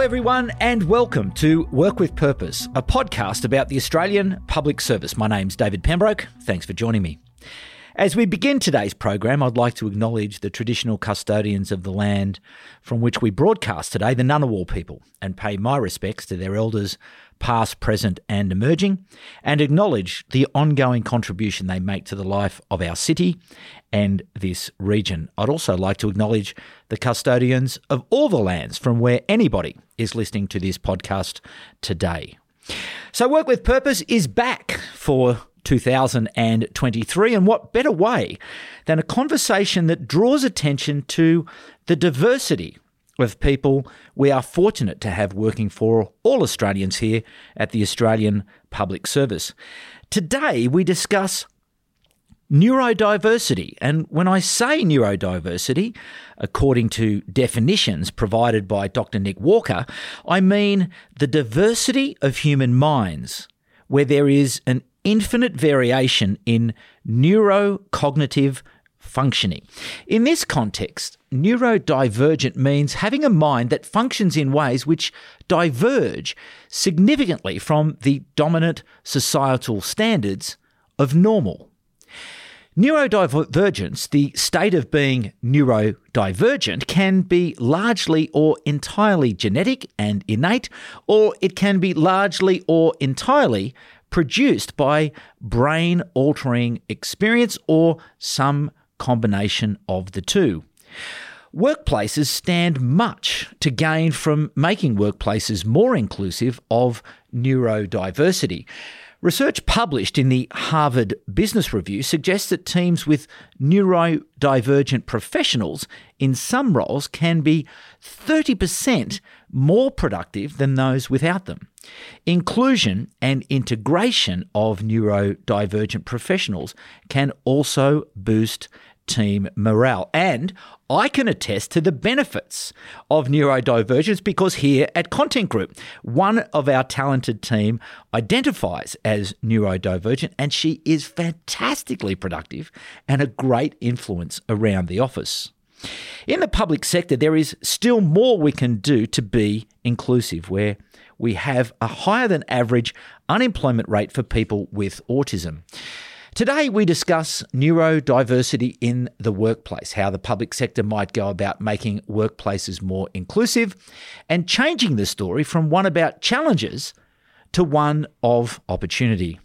Hello, everyone, and welcome to Work with Purpose, a podcast about the Australian Public Service. My name's David Pembroke. Thanks for joining me. As we begin today's program, I'd like to acknowledge the traditional custodians of the land from which we broadcast today, the Ngunnawal people, and pay my respects to their elders, past, present, and emerging, and acknowledge the ongoing contribution they make to the life of our city and this region. I'd also like to acknowledge the custodians of all the lands from where anybody is listening to this podcast today. So, Work with Purpose is back for 2023. And what better way than a conversation that draws attention to the diversity of people we are fortunate to have working for all Australians here at the Australian Public Service. Today, we discuss neurodiversity. And when I say neurodiversity, according to definitions provided by Dr. Nick Walker, I mean the diversity of human minds, where there is an infinite variation in neurocognitive functioning. In this context, neurodivergent means having a mind that functions in ways which diverge significantly from the dominant societal standards of normal. Neurodivergence, the state of being neurodivergent, can be largely or entirely genetic and innate, or it can be largely or entirely produced by brain altering experience or some combination of the two. Workplaces stand much to gain from making workplaces more inclusive of neurodiversity. Research published in the Harvard Business Review suggests that teams with neurodivergent professionals in some roles can be 30% more productive than those without them. Inclusion and integration of neurodivergent professionals can also boost team morale. And I can attest to the benefits of neurodivergence because here at Content Group, one of our talented team identifies as neurodivergent and she is fantastically productive and a great influence around the office. In the public sector, there is still more we can do to be inclusive, where we have a higher than average unemployment rate for people with autism. Today, we discuss neurodiversity in the workplace, how the public sector might go about making workplaces more inclusive, and changing the story from one about challenges to one of opportunity.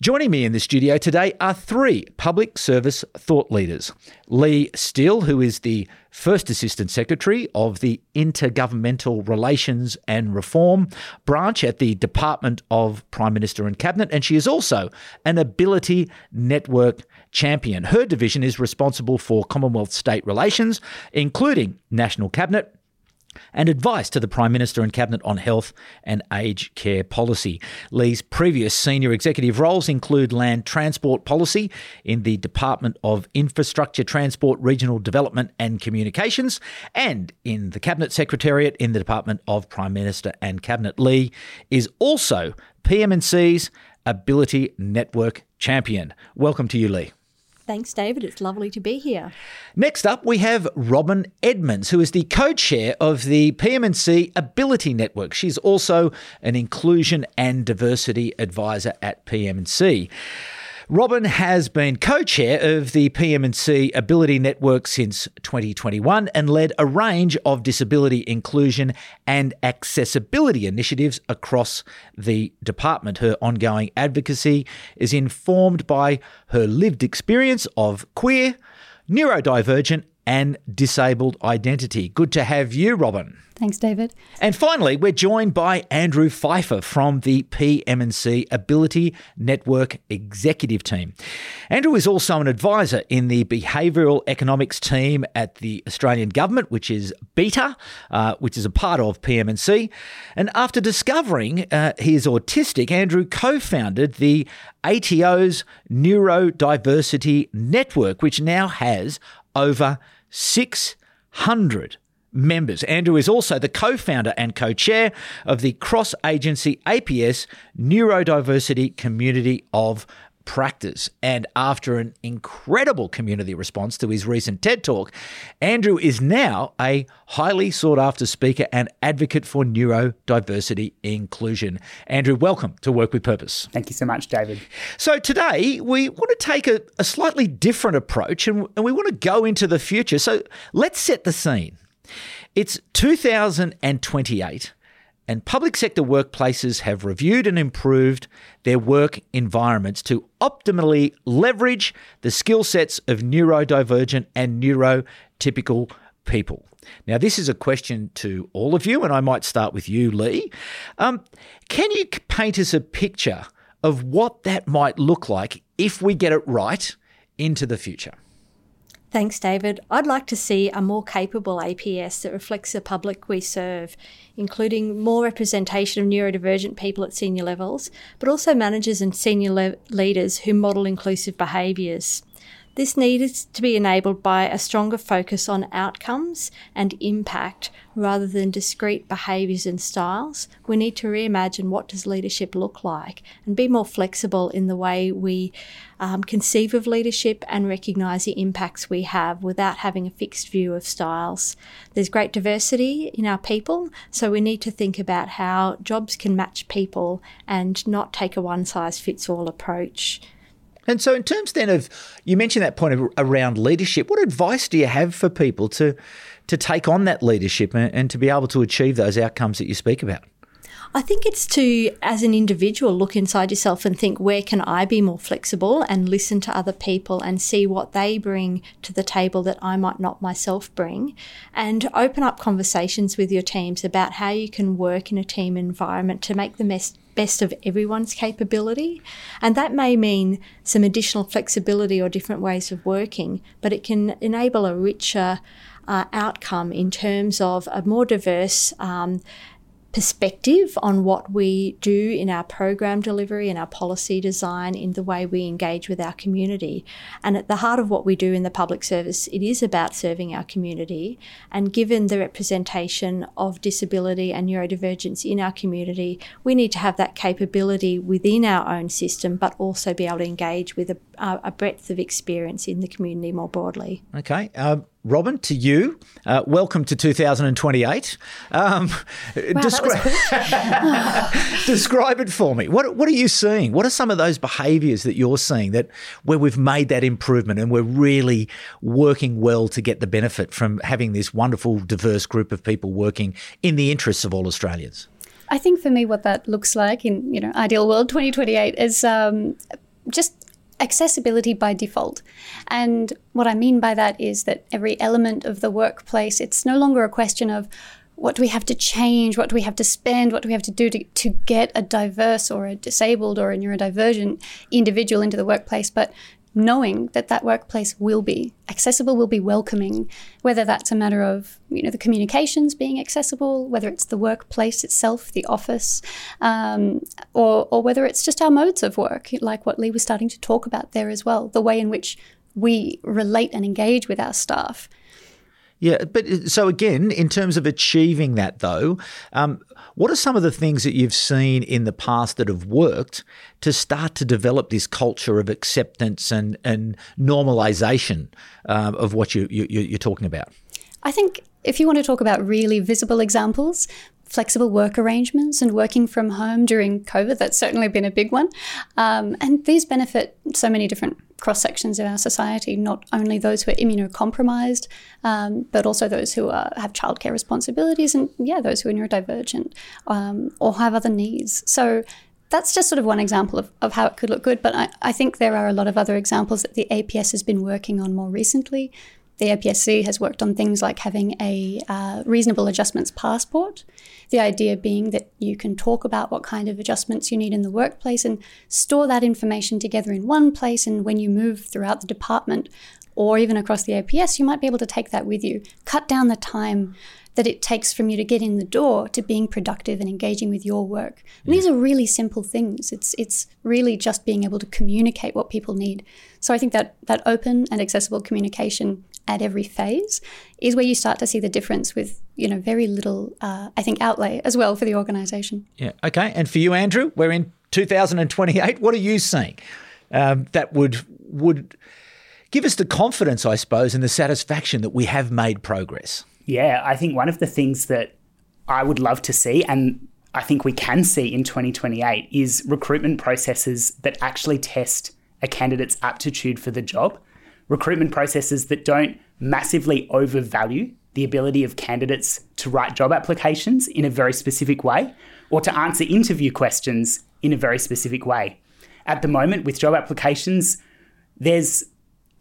Joining me in the studio today are three public service thought leaders. Lee Steele, who is the First Assistant Secretary of the Intergovernmental Relations and Reform branch at the Department of Prime Minister and Cabinet, and she is also an Ability Network champion. Her division is responsible for Commonwealth state relations, including National Cabinet, and advice to the Prime Minister and Cabinet on health and aged care policy. Lee's previous senior executive roles include land transport policy in the Department of Infrastructure, Transport, Regional Development and Communications, and in the Cabinet Secretariat in the Department of Prime Minister and Cabinet. Lee is also PM&C's Ability Network champion. Welcome to you, Lee. Thanks, David. It's lovely to be here. Next up, we have Robin Edmonds, who is the co-chair of the PM&C Ability Network. She's also an inclusion and diversity advisor at PM&C. Robin has been co-chair of the PM&C Ability Network since 2021 and led a range of disability inclusion and accessibility initiatives across the department. Her ongoing advocacy is informed by her lived experience of queer, neurodivergent and disabled identity. Good to have you, Robin. Thanks, David. And finally, we're joined by Andrew Pfeiffer from the PM&C Ability Network Executive Team. Andrew is also an advisor in the Behavioural Economics team at the Australian Government, which is BETA, uh, which is a part of PM&C. And after discovering uh, he is autistic, Andrew co-founded the ATO's Neurodiversity Network, which now has over 600 members. Andrew is also the co founder and co chair of the cross agency APS Neurodiversity Community of practice. And after an incredible community response to his recent TED Talk, Andrew is now a highly sought after speaker and advocate for neurodiversity inclusion. Andrew, welcome to Work with Purpose. Thank you so much, David. So, today we want to take a, a slightly different approach and, and we want to go into the future. So, let's set the scene. It's 2028 and public sector workplaces have reviewed and improved their work environments to optimally leverage the skill sets of neurodivergent and neurotypical people. Now, this is a question to all of you, and I might start with you, Lee. Um, can you paint us a picture of what that might look like if we get it right into the future? Thanks, David. I'd like to see a more capable APS that reflects the public we serve, including more representation of neurodivergent people at senior levels, but also managers and senior le- leaders who model inclusive behaviours. This needs to be enabled by a stronger focus on outcomes and impact rather than discrete behaviours and styles. We need to reimagine what does leadership look like and be more flexible in the way we um, conceive of leadership and recognise the impacts we have without having a fixed view of styles. There's great diversity in our people, so we need to think about how jobs can match people and not take a one size fits all approach. And so, in terms then of you mentioned that point of, around leadership, what advice do you have for people to to take on that leadership and, and to be able to achieve those outcomes that you speak about? I think it's to, as an individual, look inside yourself and think, where can I be more flexible and listen to other people and see what they bring to the table that I might not myself bring, and open up conversations with your teams about how you can work in a team environment to make the best best of everyone's capability. And that may mean some additional flexibility or different ways of working, but it can enable a richer uh, outcome in terms of a more diverse um, perspective on what we do in our program delivery and our policy design in the way we engage with our community. And at the heart of what we do in the public service, it is about serving our community. And given the representation of disability and neurodivergence in our community, we need to have that capability within our own system, but also be able to engage with a, a breadth of experience in the community more broadly. Okay. Um, Robin, to you, uh, welcome to 2028. Um, wow, descri- describe it for me. What, what are you seeing? What are some of those behaviours that you're seeing that where we've made that improvement and we're really working well to get the benefit from having this wonderful, diverse group of people working in the interests of all Australians? I think for me, what that looks like in you know ideal world 2028 is um, just accessibility by default. And what I mean by that is that every element of the workplace, it's no longer a question of what do we have to change, what do we have to spend, what do we have to do to, to get a diverse or a disabled or a neurodivergent individual into the workplace, but knowing that that workplace will be accessible, will be welcoming, whether that's a matter of you know the communications being accessible, whether it's the workplace itself, the office, um, or or whether it's just our modes of work, like what Lee was starting to talk about there as well, the way in which we relate and engage with our staff. Yeah, but uh, so again, in terms of achieving that, though, um, what are some of the things that you've seen in the past that have worked to start to develop this culture of acceptance and and normalization uh, of what you, you you're talking about? I think if you want to talk about really visible examples, flexible work arrangements and working from home during COVID. That's certainly been a big one. Um, and these benefit so many different cross sections of our society, not only those who are immunocompromised, um, but also those who are, have childcare responsibilities and, yeah, those who are neurodivergent um, or have other needs. So that's just sort of one example of, of how it could look good. But I, I think there are a lot of other examples that the APS has been working on more recently. The APSC has worked on things like having a uh, reasonable adjustments passport. The idea being that you can talk about what kind of adjustments you need in the workplace and store that information together in one place. And when you move throughout the department or even across the APS, you might be able to take that with you, cut down the time that it takes from you to get in the door to being productive and engaging with your work. And these are really simple things. It's it's really just being able to communicate what people need. So I think that that open and accessible communication at every phase is where you start to see the difference with you know very little uh, I think outlay as well for the organisation. Yeah. Okay. And for you, Andrew, we're in 2028. What are you seeing? um, that would would give us the confidence, I suppose, and the satisfaction that we have made progress. Yeah, I think one of the things that I would love to see, and I think we can see in 2028, is recruitment processes that actually test a candidate's aptitude for the job. Recruitment processes that don't massively overvalue the ability of candidates to write job applications in a very specific way or to answer interview questions in a very specific way. At the moment, with job applications, there's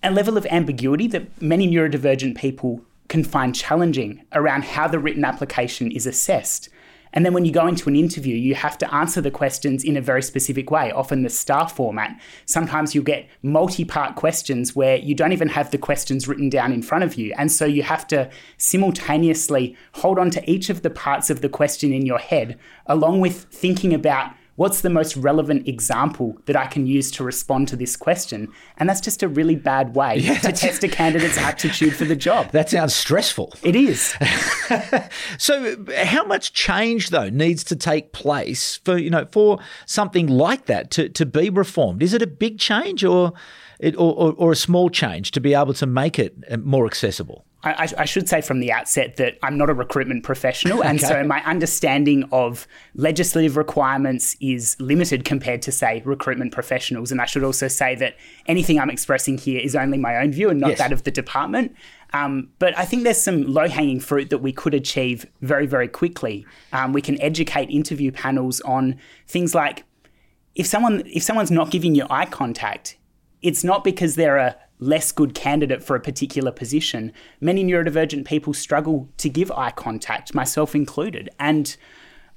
a level of ambiguity that many neurodivergent people can find challenging around how the written application is assessed. And then when you go into an interview, you have to answer the questions in a very specific way, often the star format. Sometimes you'll get multi part questions where you don't even have the questions written down in front of you. And so you have to simultaneously hold on to each of the parts of the question in your head, along with thinking about what's the most relevant example that I can use to respond to this question? And that's just a really bad way yeah, to test a candidate's aptitude for the job. That sounds stressful. It is. so how much change though needs to take place for you know for something like that to, to be reformed? Is it a big change or it, or, or, a small change to be able to make it more accessible? I, I, should say from the outset that I'm not a recruitment professional, and okay. so my understanding of legislative requirements is limited compared to, say, recruitment professionals. And I should also say that anything I'm expressing here is only my own view and not yes. that of the department. Um, but I think there's some low hanging fruit that we could achieve very, very quickly. Um, we can educate interview panels on things like if someone if someone's not giving you eye contact, it's not because they're a less good candidate for a particular position, many neurodivergent people struggle to give eye contact, myself included. And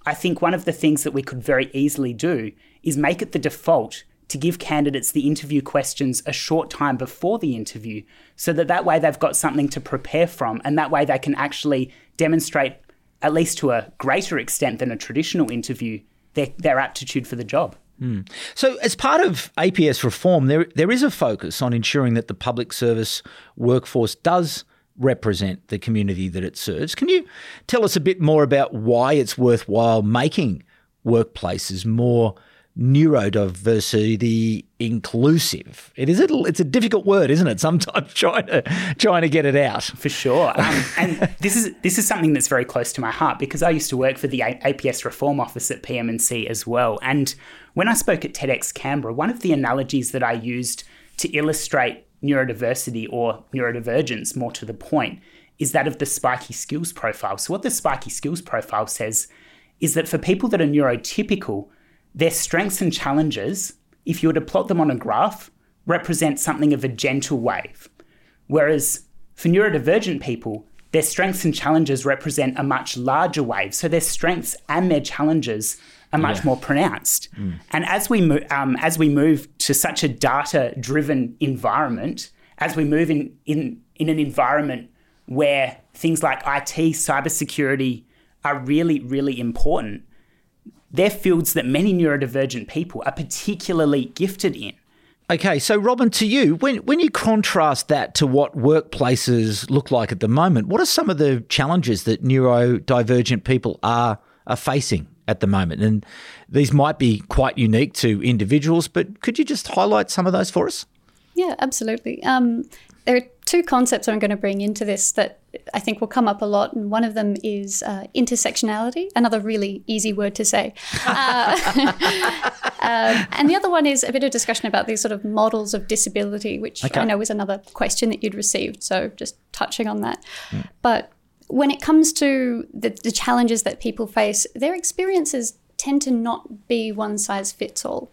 I think one of the things that we could very easily do is make it the default to give candidates the interview questions a short time before the interview so that that way they've got something to prepare from and that way they can actually demonstrate at least to a greater extent than a traditional interview their, their aptitude for the job. Mm. So, as part of APS reform, there there is a focus on ensuring that the public service workforce does represent the community that it serves. Can you tell us a bit more about why it's worthwhile making workplaces more neurodiversity inclusive. It is a, it's a difficult word, isn't it? Sometimes trying to trying to get it out. For sure. Um, and this is this is something that's very close to my heart because I used to work for the APS Reform Office at PM&C as well. And when I spoke at TEDx Canberra, one of the analogies that I used to illustrate neurodiversity or neurodivergence, more to the point, is that of the spiky skills profile. So what the spiky skills profile says is that for people that are neurotypical their strengths and challenges, if you were to plot them on a graph, represent something of a gentle wave. Whereas for neurodivergent people, their strengths and challenges represent a much larger wave. So their strengths and their challenges are much yeah. more pronounced. Mm. And as we mo- um, as we move to such a data driven environment, as we move in in in an environment where things like IT, cybersecurity are really really important, they're fields that many neurodivergent people are particularly gifted in. Okay, so Robin, to you, when when you contrast that to what workplaces look like at the moment, what are some of the challenges that neurodivergent people are are facing at the moment? And these might be quite unique to individuals, but could you just highlight some of those for us? Yeah, absolutely. Um, there are two concepts I'm going to bring into this that I think will come up a lot, and one of them is uh, intersectionality, another really easy word to say. Uh, um, and the other one is a bit of discussion about these sort of models of disability, which okay. I know is another question that you'd received. So just touching on that. Mm. But when it comes to the, the challenges that people face, their experiences tend to not be one size fits all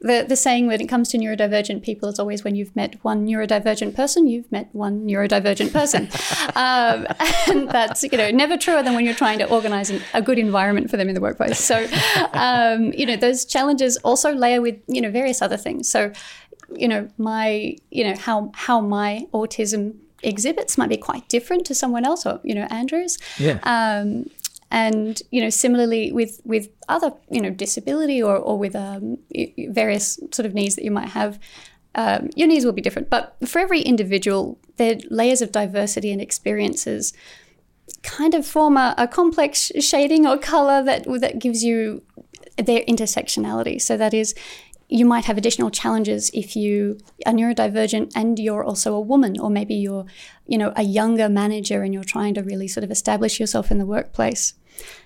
the, the saying when it comes to neurodivergent people is always when you've met one neurodivergent person, you've met one neurodivergent person. um, and that's, you know, never truer than when you're trying to organize an, a good environment for them in the workplace. So, um, you know, those challenges also layer with, you know, various other things. So, you know, my, you know, how, how my autism exhibits might be quite different to someone else or, you know, Andrew's. Yeah. Um, and you know similarly with with other you know disability or, or with um, various sort of needs that you might have um, your needs will be different. But for every individual their layers of diversity and experiences kind of form a, a complex shading or color that that gives you their intersectionality. So that is you might have additional challenges if you are neurodivergent and you're also a woman, or maybe you're, you know, a younger manager and you're trying to really sort of establish yourself in the workplace.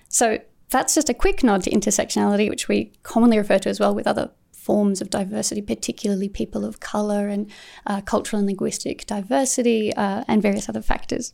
So that's just a quick nod to intersectionality, which we commonly refer to as well with other forms of diversity, particularly people of colour and uh, cultural and linguistic diversity uh, and various other factors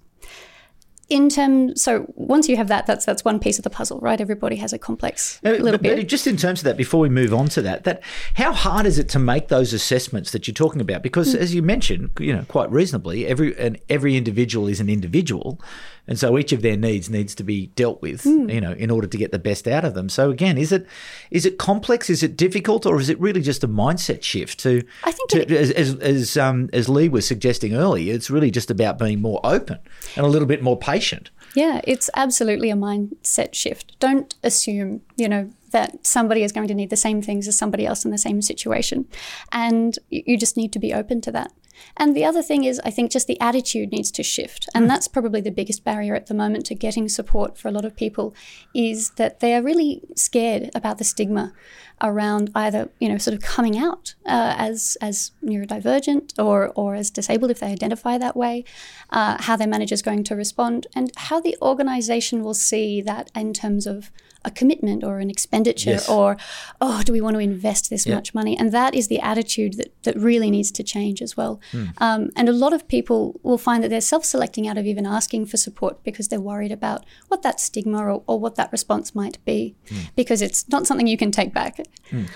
in terms so once you have that that's that's one piece of the puzzle right? Everybody has a complex uh, little but, bit. but just in terms of that before we move on to that that how hard is it to make those assessments that you're talking about? Because mm. as you mentioned you know quite reasonably every and every individual is an individual and so each of their needs needs to be dealt with mm. you know in order to get the best out of them so again is it is it complex is it difficult or is it really just a mindset shift to I think to, as as as, um, as Lee was suggesting earlier it's really just about being more open and a little bit more patient patient. Yeah, it's absolutely a mindset shift. Don't assume, you know, that somebody is going to need the same things as somebody else in the same situation. And you just need to be open to that. And the other thing is, I think just the attitude needs to shift. And mm. that's probably the biggest barrier at the moment to getting support for a lot of people is that they are really scared about the stigma around either, you know, sort of coming out uh, as, as neurodivergent or, or as disabled if they identify that way, uh, how their manager is going to respond, and how the organization will see that in terms of a commitment or an expenditure yes. or oh do we want to invest this much money and that is the attitude that, that really needs to change as well mm. um, and a lot of people will find that they're self-selecting out of even asking for support because they're worried about what that stigma or, or what that response might be mm. because it's not something you can take back mm.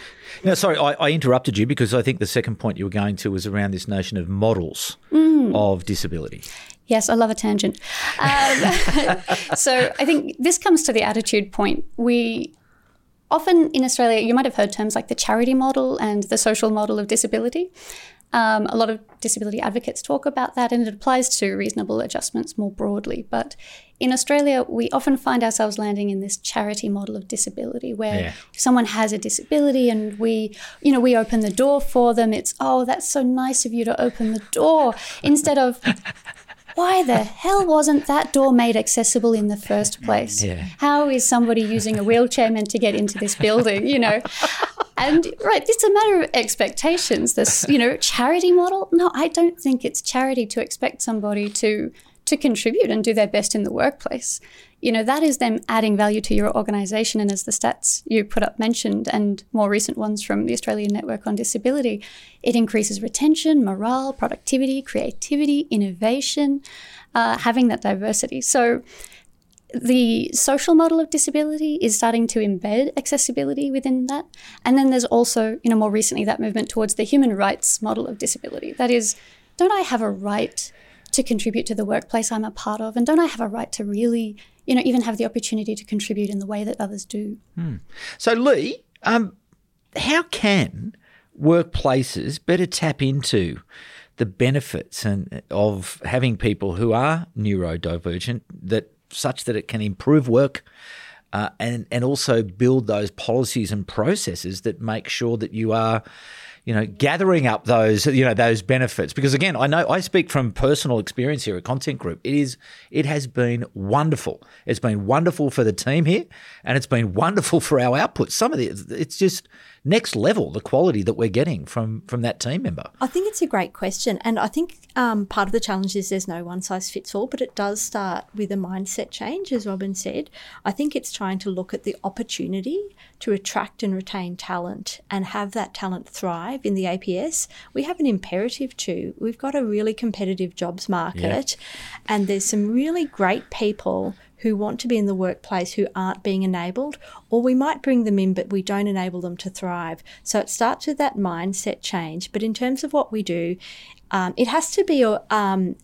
now sorry I, I, interrupted you because i think the second point you were going to was around this notion of models mm. of disability Yes, I love a tangent. Um, so I think this comes to the attitude point. We often in Australia, you might have heard terms like the charity model and the social model of disability. Um, a lot of disability advocates talk about that, and it applies to reasonable adjustments more broadly. But in Australia, we often find ourselves landing in this charity model of disability, where yeah. if someone has a disability and we, you know, we open the door for them, it's oh, that's so nice of you to open the door, instead of why the hell wasn't that door made accessible in the first mm, place? Yeah. How is somebody using a wheelchair meant to get into this building? You know, and right, it's a matter of expectations. This, you know, charity model. No, I don't think it's charity to expect somebody to to contribute and do their best in the workplace you know, that is them adding value to your organization. And as the stats you put up mentioned, and more recent ones from the Australian Network on Disability, it increases retention, morale, productivity, creativity, innovation, uh, having that diversity. So, the social model of disability is starting to embed accessibility within that. And then there's also, you know, more recently that movement towards the human rights model of disability. That is, don't I have a right to contribute to the workplace I'm a part of? And don't I have a right to really you know, even have the opportunity to contribute in the way that others do. Hmm. So, Lee, um, how can workplaces better tap into the benefits and of having people who are neurodivergent that such that it can improve work uh, and and also build those policies and processes that make sure that you are you know, gathering up those, you know, those benefits. Because again, I know I speak from personal experience here at Content Group. It is, it has been wonderful. It's been wonderful for the team here, and it's been wonderful for our output. Some of the, it's just next level the quality that we're getting from from that team member. I think it's a great question, and I think um, part of the challenge is there's no one size fits all, but it does start with a mindset change, as Robin said. I think it's trying to look at the opportunity to attract and retain talent and have that talent thrive in the APS, we have an imperative to. We've got a really competitive jobs market, yeah. and there's some really great people who want to be in the workplace who aren't being enabled, or we might bring them in, but we don't enable them to thrive. So it starts with that mindset change. But in terms of what we do, um, it has to be um,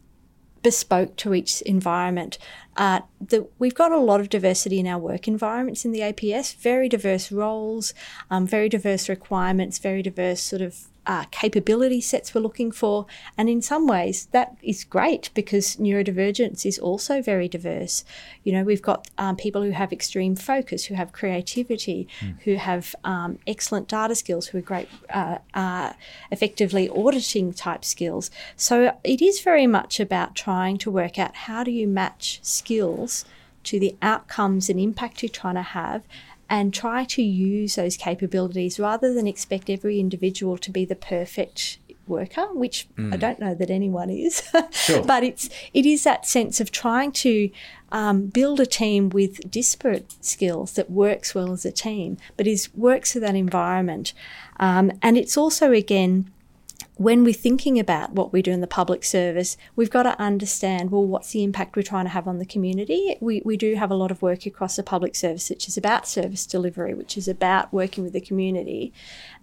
bespoke to each environment. Uh, the, we've got a lot of diversity in our work environments in the APS, very diverse roles, um, very diverse requirements, very diverse sort of uh, capability sets we're looking for. And in some ways, that is great because neurodivergence is also very diverse. You know, we've got um, people who have extreme focus, who have creativity, mm. who have um, excellent data skills, who are great, uh, uh, effectively auditing type skills. So it is very much about trying to work out how do you match skills to the outcomes and impact you're trying to have and try to use those capabilities rather than expect every individual to be the perfect worker, which I don't know that anyone is. sure. but it's it is that sense of trying to um, build a team with disparate skills that works well as a team, but is works for that environment. Um, and it's also again when we're thinking about what we do in the public service, we've got to understand well, what's the impact we're trying to have on the community? We, we do have a lot of work across the public service, which is about service delivery, which is about working with the community.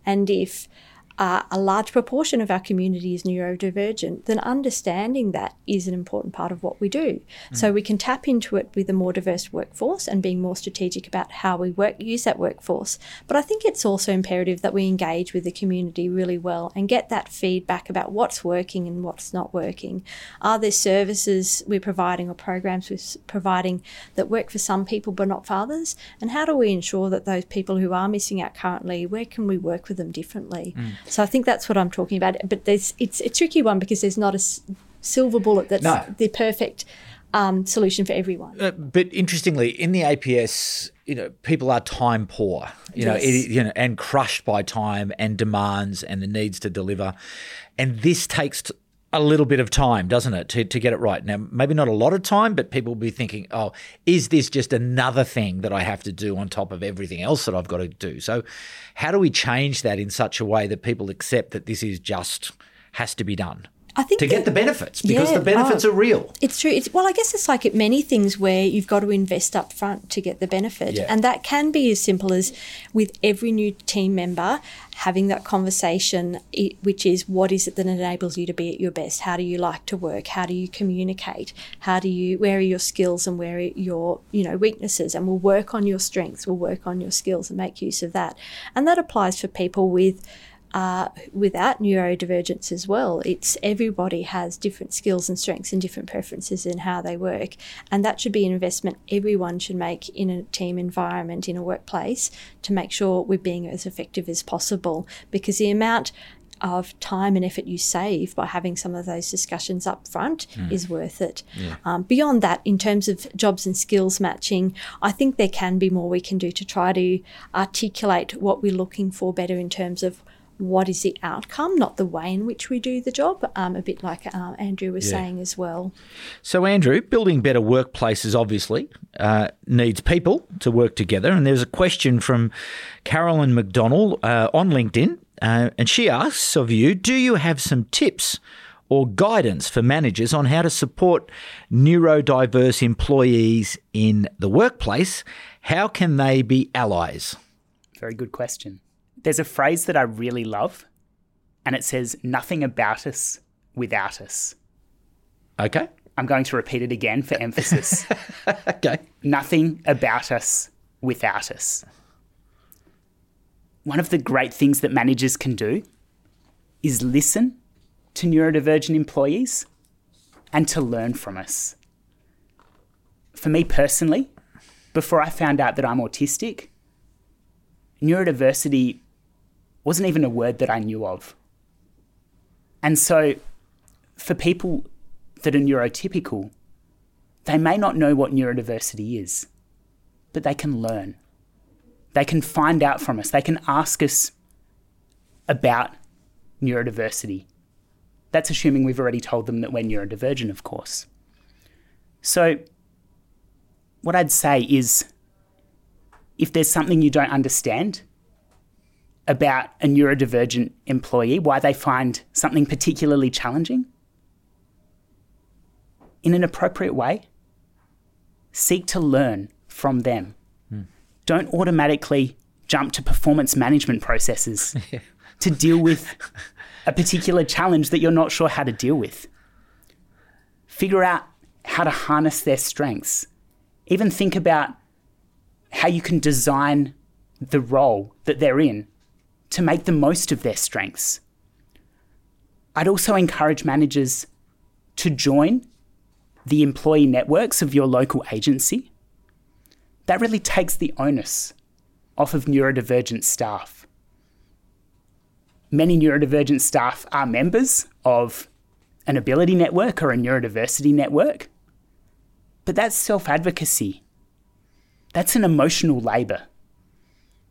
And if uh, a large proportion of our community is neurodivergent, then understanding that is an important part of what we do. So we can tap into it with a more diverse workforce and being more strategic about how we work use that workforce. But I think it's also imperative that we engage with the community really well and get that feedback about what's working and what's not working. Are there services we're providing or programs we're providing that work for some people but not for others? And how do we ensure that those people who are missing out currently, where can we work with them differently? So I think that's what I'm talking about. But there's it's a tricky one because there's not a s- silver bullet that's No. the perfect um, solution for everyone. Uh, but interestingly, in the APS, you know, people are time poor, you know, it, you know, and crushed by time and demands and the needs to deliver, and this takes t- a little bit of time, doesn't it, to, to get it right? Now, maybe not a lot of time, but people will be thinking, oh, is this just another thing that I have to do on top of everything else that I've got to do? So, how do we change that in such a way that people accept that this is just has to be done I think to get the benefits because Yeah, the benefits oh. are real? It's true. It's, well, I guess it's like at many things where you've got to invest up front to get the benefit. Yeah. And that can be as simple as with every new team member having that conversation, which is what is it that enables you to be at your best? How do you like to work? How do you communicate? How do you, where are your skills and where are your, you know, weaknesses? And we'll work on your strengths, we'll work on your skills and make use of that. And that applies for people with uh, without neurodivergence as well. It's everybody has different skills and strengths and different preferences in how they work, and that should be an investment everyone should make in a team environment in a workplace to make sure we're being as effective as possible. Because the amount of time and effort you save by having some of those discussions up front is worth it. Um, beyond that, in terms of jobs and skills matching, I think there can be more we can do to try to articulate what we're looking for better in terms of what is the outcome, not the way in which we do the job. Um, a bit like uh, Andrew was Yeah. saying as well. So, Andrew, building better workplaces obviously uh, needs people to work together. And there's a question from Carolyn McDonald uh, on LinkedIn. Uh, and she asks of you Do you have some tips or guidance for managers on how to support neurodiverse employees in the workplace? How can they be allies? Very good question. There's a phrase that I really love, and it says, nothing about us without us. Okay. I'm going to repeat it again for emphasis. Okay. nothing about us without us. One of the great things that managers can do is listen to neurodivergent employees and to learn from us. For me personally, before I found out that I'm autistic, neurodiversity wasn't even a word that I knew of. And so, for people that are neurotypical, they may not know what neurodiversity is, but they can learn. They can find out from us. They can ask us about neurodiversity. That's assuming we've already told them that we're neurodivergent, of course. So, what I'd say is if there's something you don't understand about a neurodivergent employee, why they find something particularly challenging, in an appropriate way, seek to learn from them. Hmm. Don't automatically jump to performance management processes to deal with a particular challenge that you're not sure how to deal with. Figure out how to harness their strengths. Even think about how you can design the role that they're in to make the most of their strengths. I'd also encourage managers to join the employee networks of your local agency. That really takes the onus off of neurodivergent staff. Many neurodivergent staff are members of an ability network or a neurodiversity network, but that's self advocacy. That's an emotional labour.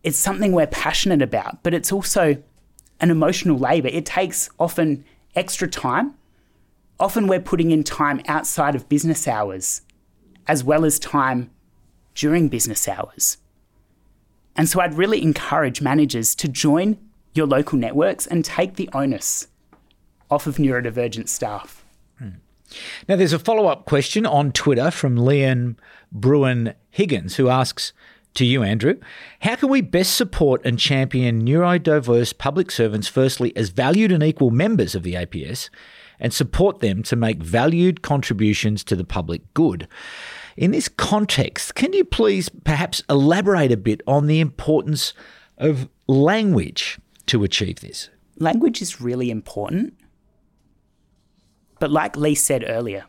It's something we're passionate about, but it's also an emotional labor. It takes often extra time. Often we're putting in time outside of business hours as well as time during business hours. And so I'd really encourage managers to join your local networks and take the onus off of neurodivergent staff. Hmm. Now, there's a follow up question on Twitter from Leon Bruin Higgins, who asks to you, Andrew How can we best support and champion neurodiverse public servants, firstly, as valued and equal members of the APS, and support them to make valued contributions to the public good? In this context, can you please perhaps elaborate a bit on the importance of language to achieve this? Language is really important. But like Lee said earlier,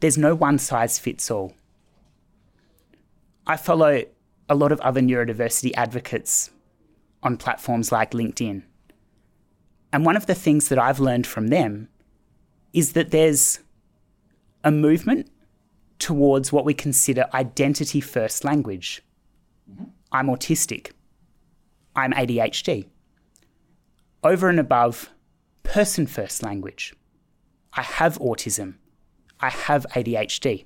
there's no one size fits all. I follow a lot of other neurodiversity advocates on platforms like LinkedIn. And one of the things that I've learned from them is that there's a movement towards what we consider identity first language. Mm-hmm. I'm autistic. I'm ADHD. Over and above person first language. I have autism. I have ADHD.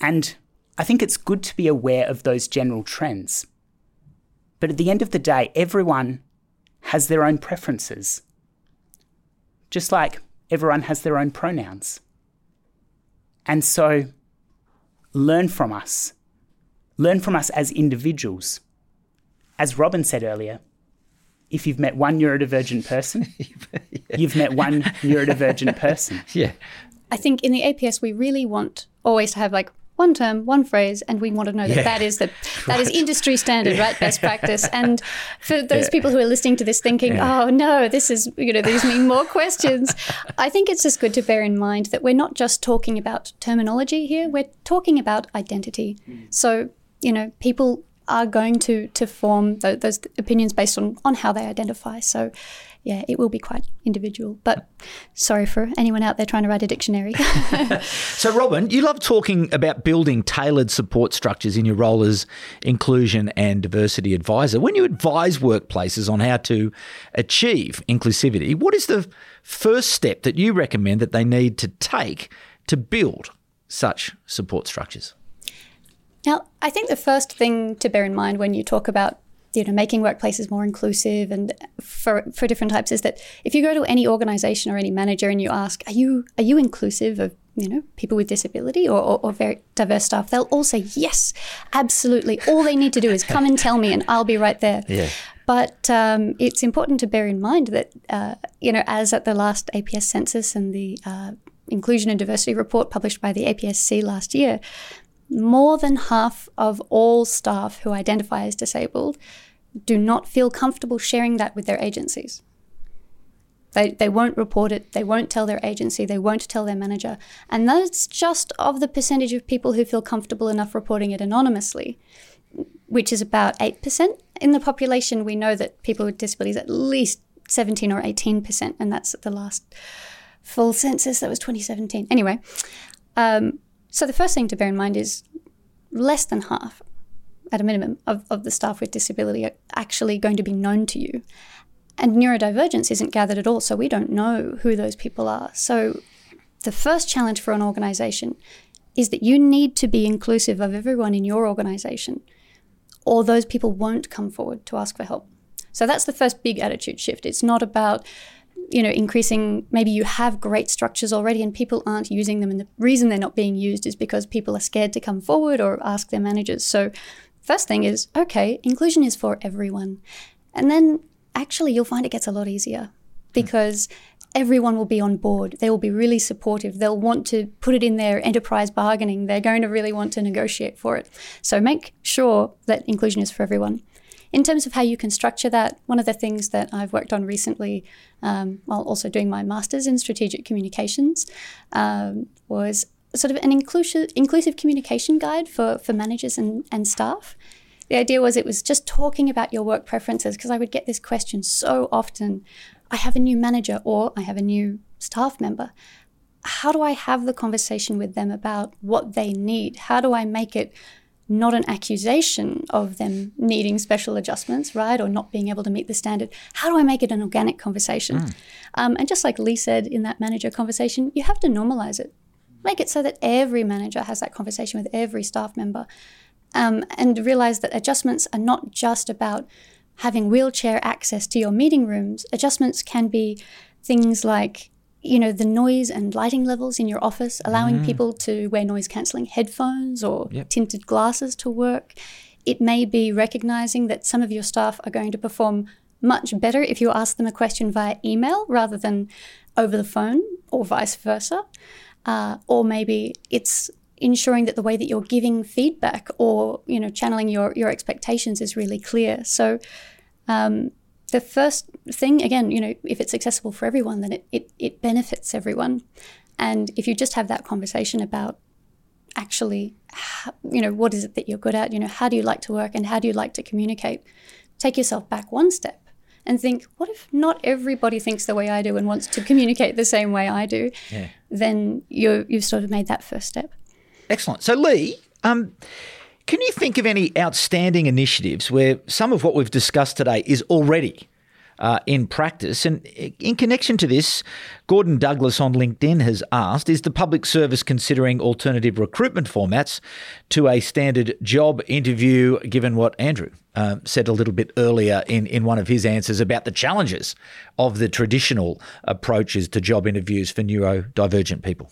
And I think it's good to be aware of those general trends. But at the end of the day, everyone has their own preferences. Just like everyone has their own pronouns. And so, learn from us. Learn from us as individuals. As Robin said earlier, if you've met one neurodivergent person, yeah. you've met one neurodivergent person. Yeah. I think in the APS, we really want always to have like one term, one phrase, and we want to know that yeah. that is the that right. is industry standard, yeah. right? Best practice. And for those yeah. people who are listening to this thinking, oh no, this is you know these mean more questions, I think it's just good to bear in mind that we're not just talking about terminology here; we're talking about identity. Mm. So you know, people are going to to form th- those opinions based on on how they identify. So yeah, it will be quite individual. But sorry for anyone out there trying to write a dictionary. so, Robin, you love talking about building tailored support structures in your role as inclusion and diversity advisor. When you advise workplaces on how to achieve inclusivity, what is the first step that you recommend that they need to take to build such support structures? Now, I think the first thing to bear in mind when you talk about you know making workplaces more inclusive and for for different types is that if you go to any organization or any manager and you ask are you are you inclusive of you know people with disability or, or, or very diverse staff? They'll all say yes absolutely. All they need to do is come and tell me and i'll be right there. Yeah. but um, it's important to bear in mind that uh, you know as at the last aps census and the uh, inclusion and diversity report published by the apsc last year more than half of all staff who identify as disabled do not feel comfortable sharing that with their agencies. They, they won't report it, they won't tell their agency, they won't tell their manager. And that's just of the percentage of people who feel comfortable enough reporting it anonymously, which is about 8%. In the population, we know that people with disabilities at least 17 or 18%, and that's at the last full census, that was 2017. Anyway, um, so the first thing to bear in mind is less than half, at a minimum, of, of the staff with disability are actually going to be known to you. And neurodivergence isn't gathered at all, so we don't know who those people are. So the first challenge for an organization is that you need to be inclusive of everyone in your organization, or those people won't come forward to ask for help. So that's the first big attitude shift. It's not about you know, increasing maybe you have great structures already and people aren't using them. And the reason they're not being used is because people are scared to come forward or ask their managers. So, first thing is okay, inclusion is for everyone. And then actually, you'll find it gets a lot easier hmm. because everyone will be on board. They will be really supportive. They'll want to put it in their enterprise bargaining. They're going to really want to negotiate for it. So, make sure that inclusion is for everyone. In terms of how you can structure that, one of the things that I've worked on recently, um, while also doing my master's in strategic communications, um, was sort of an inclusive, inclusive communication guide for, for managers and, and staff. The idea was it was just talking about your work preferences because I would get this question so often. I have a new manager or I have a new staff member. How do I have the conversation with them about what they need? How do I make it not an accusation of them needing special adjustments, right, or not being able to meet the standard. How do I make it an organic conversation? Mm. Um, and just like Lee said in that manager conversation, you have to normalize it. Make it so that every manager has that conversation with every staff member um, and realize that adjustments are not just about having wheelchair access to your meeting rooms. Adjustments can be things like you know the noise and lighting levels in your office allowing mm. people to wear noise cancelling headphones or yep. tinted glasses to work it may be recognizing that some of your staff are going to perform much better if you ask them a question via email rather than over the phone or vice versa uh, or maybe it's ensuring that the way that you're giving feedback or you know channeling your your expectations is really clear so um, the first thing, again, you know, if it's accessible for everyone, then it, it, it benefits everyone. And if you just have that conversation about actually, you know, what is it that you're good at? You know, how do you like to work and how do you like to communicate? Take yourself back one step and think, what if not everybody thinks the way I do and wants to communicate the same way I do? Yeah. Then you you've sort of made that first step. Excellent. So, Lee, um, can you think of any outstanding initiatives where some of what we've discussed today is already uh, in practice? And in connection to this, Gordon Douglas on LinkedIn has asked Is the public service considering alternative recruitment formats to a standard job interview, given what Andrew uh, said a little bit earlier in, in one of his answers about the challenges of the traditional approaches to job interviews for neurodivergent people?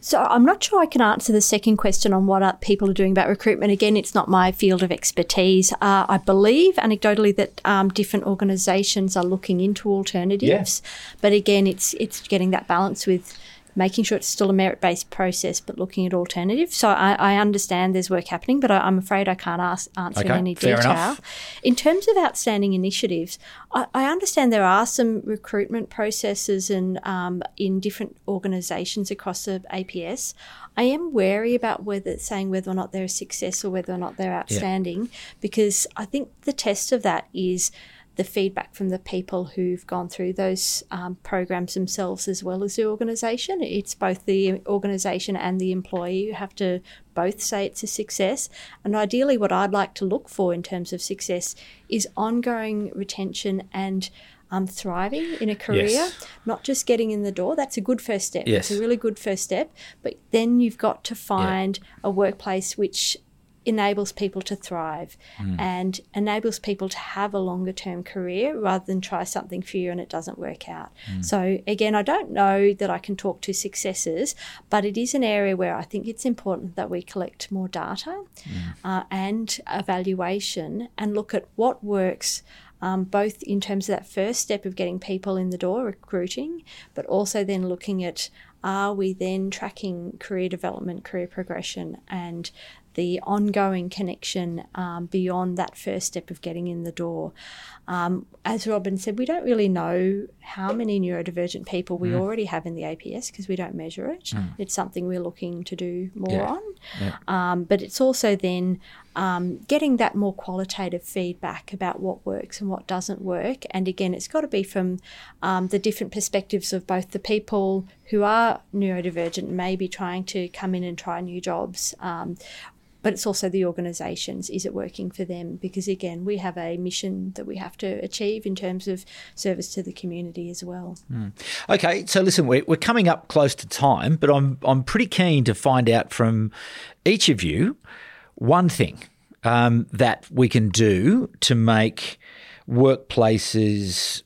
So I'm not sure I can answer the second question on what people are doing about recruitment. Again, it's not my field of expertise. Uh, I believe anecdotally that um, different organisations are looking into alternatives, yeah. but again, it's it's getting that balance with making sure it's still a merit based process, but looking at alternatives. So I, I understand there's work happening, but I, am afraid I can't ask, answer okay, in any detail. Enough. In terms of outstanding initiatives, I, I, understand there are some recruitment processes and um, in different organisations across the APS. I am wary about whether saying whether or not they're a success or whether or not they're outstanding, yeah. because I think the test of that is the feedback from the people who've gone through those um, programs themselves as well as the organisation. It's both the organisation and the employee who have to both say it's a success. And ideally, what I'd like to look for in terms of success is ongoing retention and um, thriving in a career, yes. not just getting in the door. That's a good first step. Yes. It's a really good first step. But then you've got to find yeah. a workplace which enables people to thrive mm. and enables people to have a longer term career rather than try something for you and it doesn't work out. Mm. So, again, I don't know that I can talk to successes, but it is an area where I think it's important that we collect more data mm. uh, and evaluation and look at what works. Um, both in terms of that first step of getting people in the door, recruiting, but also then looking at are we then tracking career development, career progression, and the ongoing connection um, beyond that first step of getting in the door. Um, as Robin said, we don't really know how many neurodivergent people we mm. already have in the APS because we don't measure it. Mm. It's something we're looking to do more yeah. on. Yeah. Um, but it's also then um, getting that more qualitative feedback about what works and what doesn't work. And again, it's got to be from um, the different perspectives of both the people who are neurodivergent, maybe trying to come in and try new jobs, um, but it's also the organisations. Is it working for them? Because again, we have a mission that we have to achieve in terms of service to the community as well. Mm. Okay, so listen, we're, we're coming up close to time, but I'm I'm pretty keen to find out from each of you one thing um, that we can do to make workplaces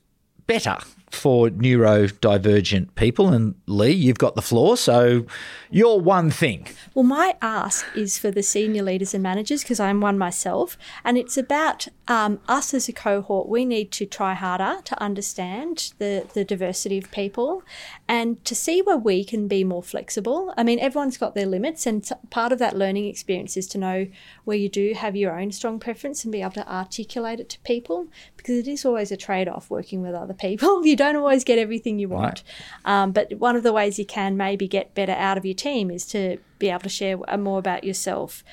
better for neurodivergent people. And Lee, you've got the floor. So you're one thing. Well, my ask is for the senior leaders and managers because I'm one myself. And it's about um, us as a cohort. We need to try harder to understand the, the diversity of people and to see where we can be more flexible. I mean, everyone's got their limits. And part of that learning experience is to know where you do have your own strong preference and be able to articulate it to people because it is always a trade off working with other people. You don't always get everything you want. Right. Um, but one of the ways you can maybe get better out of your team is to be able to share more about yourself.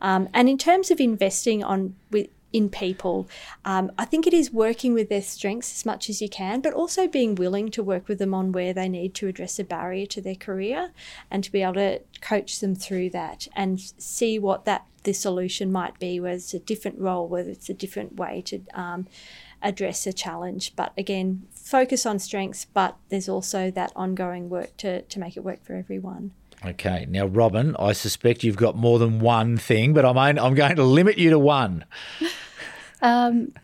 Um, and in terms of investing on with in people. Um, I think it is working with their strengths as much as you can, but also being willing to work with them on where they need to address a barrier to their career and to be able to coach them through that and see what that the solution might be, whether it's a different role, whether it's a different way to um, address a challenge. But again, focus on strengths, but there's also that ongoing work to, to make it work for everyone. Okay, now Robin, I suspect you've got more than one thing, but I'm I'm going to limit you to one. Um,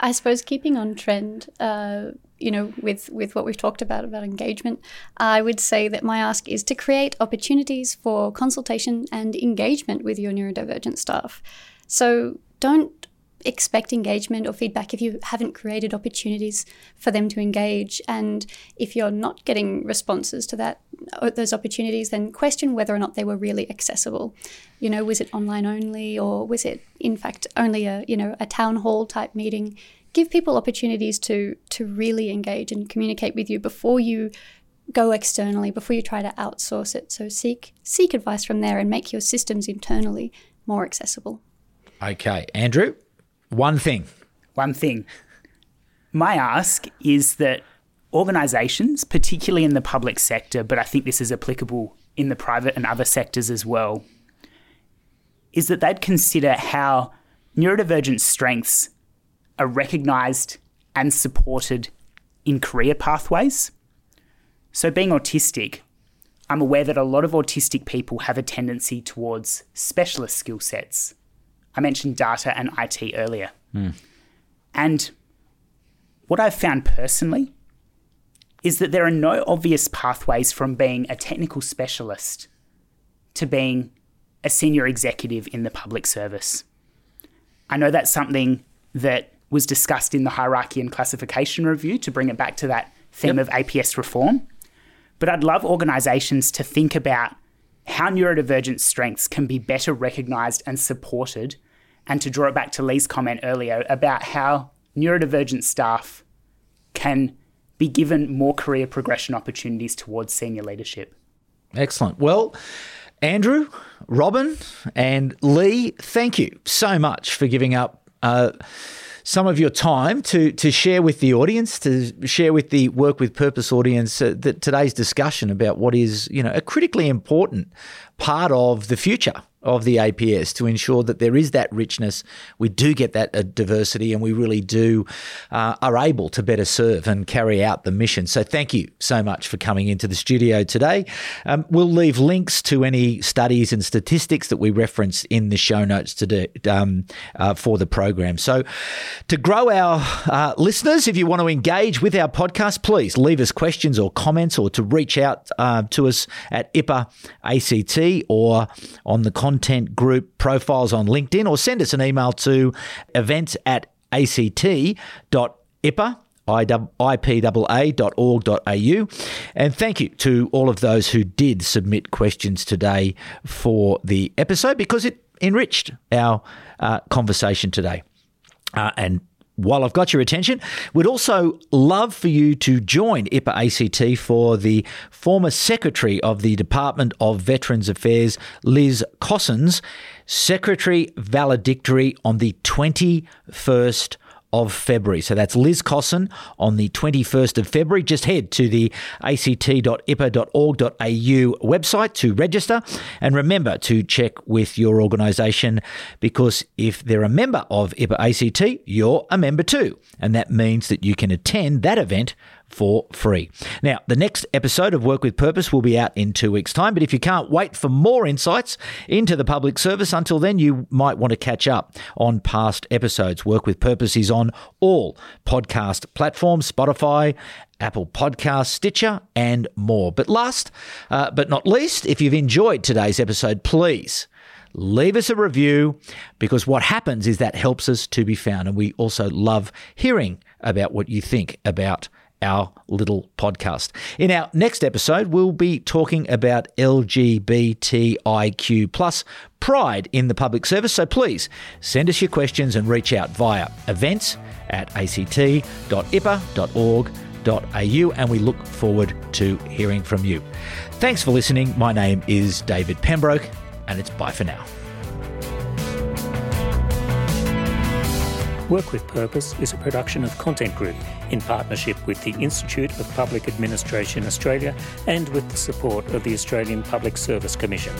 I suppose keeping on trend, uh, you know, with with what we've talked about about engagement, I would say that my ask is to create opportunities for consultation and engagement with your neurodivergent staff. So don't expect engagement or feedback if you haven't created opportunities for them to engage. And if you're not getting responses to that uh, those opportunities, then question whether or not they were really accessible. You know, was it online only or was it in fact only a you know a town hall type meeting? Give people opportunities to to really engage and communicate with you before you go externally before you try to outsource it so seek seek advice from there and make your systems internally more accessible okay andrew one thing. One thing. My ask is that organisations, particularly in the public sector, but I think this is applicable in the private and other sectors as well, is that they'd consider how neurodivergent strengths are recognised and supported in career pathways. So, being autistic, I'm aware that a lot of autistic people have a tendency towards specialist skill sets I mentioned data and IT earlier. Mm. And what I've found personally is that there are no obvious pathways from being a technical specialist to being a senior executive in the public service. I know that's something that was discussed in the hierarchy and classification review to bring it back to that theme yep. of APS reform. But I'd love organisations to think about how neurodivergent strengths can be better recognized and supported, and to draw it back to Lee's comment earlier about how neurodivergent staff can be given more career progression opportunities towards senior leadership. Excellent. Well, Andrew, Robin, and Lee, thank you so much for giving up. Uh, some of your time to to share with the audience, to share with the Work with Purpose audience uh, that today's discussion about what is you know a critically important part of the future of the APS to ensure that there is that richness, we do get that uh, diversity, and we really do uh, are able to better serve and carry out the mission. So thank you so much for coming into the studio today. Um, we'll leave links to any studies and statistics that we reference in the show notes today um, uh, for the program. So to grow our uh, listeners, if you want to engage with our podcast, please leave us questions or comments, or to reach out uh, to us at IPAA ACT or on the content group profiles on LinkedIn or send us an email to events at act.ipa ipaa.org.au. And thank you to all of those who did submit questions today for the episode because it enriched our uh, conversation today. Uh, and while I've got your attention, we'd also love for you to join IPAA ACT for the former Secretary of the Department of Veterans Affairs, Liz Cosson's Secretary Valedictory on the 21st of February. So that's Liz Cosson on the 21st of February. Just head to the act.ipaa.org.au website to register. And remember to check with your organisation because if they're a member of IPAA ACT, you're a member too. And that means that you can attend that event for free. Now, the next episode of Work with Purpose will be out in two weeks' time, but if you can't wait for more insights into the public service until then, you might want to catch up on past episodes. Work with Purpose is on all podcast platforms Spotify, Apple Podcasts, Stitcher, and more. But last uh, but not least, if you've enjoyed today's episode, please leave us a review because what happens is that helps us to be found. And we also love hearing about what you think about our little podcast. In our next episode, we'll be talking about LGBTIQ plus pride in the public service. So please send us your questions and reach out via events at act.ipaa.org.au and we look forward to hearing from you. Thanks for listening. My name is David Pembroke and it's bye for now. Work with Purpose is a production of Content Group in partnership with the Institute of Public Administration Australia and with the support of the Australian Public Service Commission.